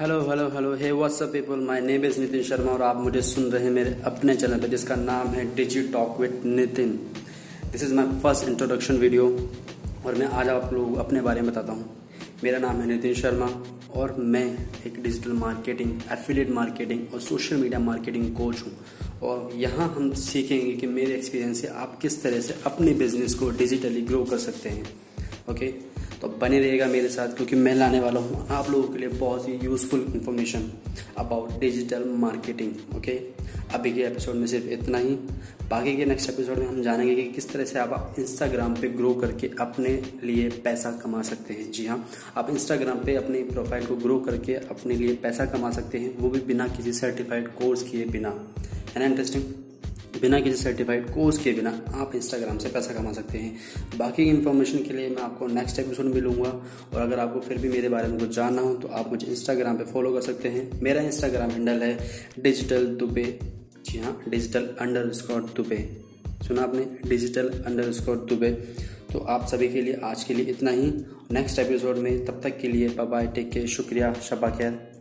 Hello hello hello hey what's up people my name is Nitin Sharma और आप मुझे सुन रहे हैं मेरे अपने चैनल पे, जिसका नाम है Digi Talk with Nitin this is my first introduction video और मैं आज आप लोग अपने बारे में बताता हूँ। मेरा नाम है नितिन शर्मा और मैं एक डिजिटल मार्केटिंग एफिलिएट मार्केटिंग और सोशल मीडिया मार्केटिंग कोच हूँ। और यहाँ हम सीखेंगे कि मेरे एक्सपीरियंस से आप किस तरह से अपने बिज़नेस को डिजिटली ग्रो कर सकते हैं। ओके तो बने रहेगा मेरे साथ, क्योंकि मैं लाने वाला हूँ आप लोगों के लिए बहुत ही useful information about digital marketing okay अभी के एपिसोड में सिर्फ़ इतना ही। बाकी के नेक्स्ट एपिसोड में हम जानेंगे कि किस तरह से आप इंस्टाग्राम पे ग्रो करके अपने लिए पैसा कमा सकते हैं। जी हाँ आप इंस्टाग्राम पे अपने प्रोफ़ाइल को ग्रो करके अपने लिए पैसा कमा सकते हैं, वो भी बिना किसी सर्टिफाइड कोर्स किए बिना। है ना इंटरेस्टिंग बिना किसी सर्टिफाइड कोर्स के बिना आप इंस्टाग्राम से पैसा कमा सकते हैं। बाकी इन्फॉर्मेशन के लिए मैं आपको नेक्स्ट एपिसोड में मिलूँगा। और अगर आपको फिर भी मेरे बारे में कुछ जानना हो तो आप मुझे इंस्टाग्राम पे फॉलो कर सकते हैं। मेरा इंस्टाग्राम हैंडल है डिजिटल दुबे जी हाँ डिजिटल अंडर स्कॉट दुबे सुना आपने? डिजिटल अंडर स्कॉट दुबे तो आप सभी के लिए आज के लिए इतना ही। नेक्स्ट एपिसोड में तब तक के लिए बाय टेक के शुक्रिया शबा खैर।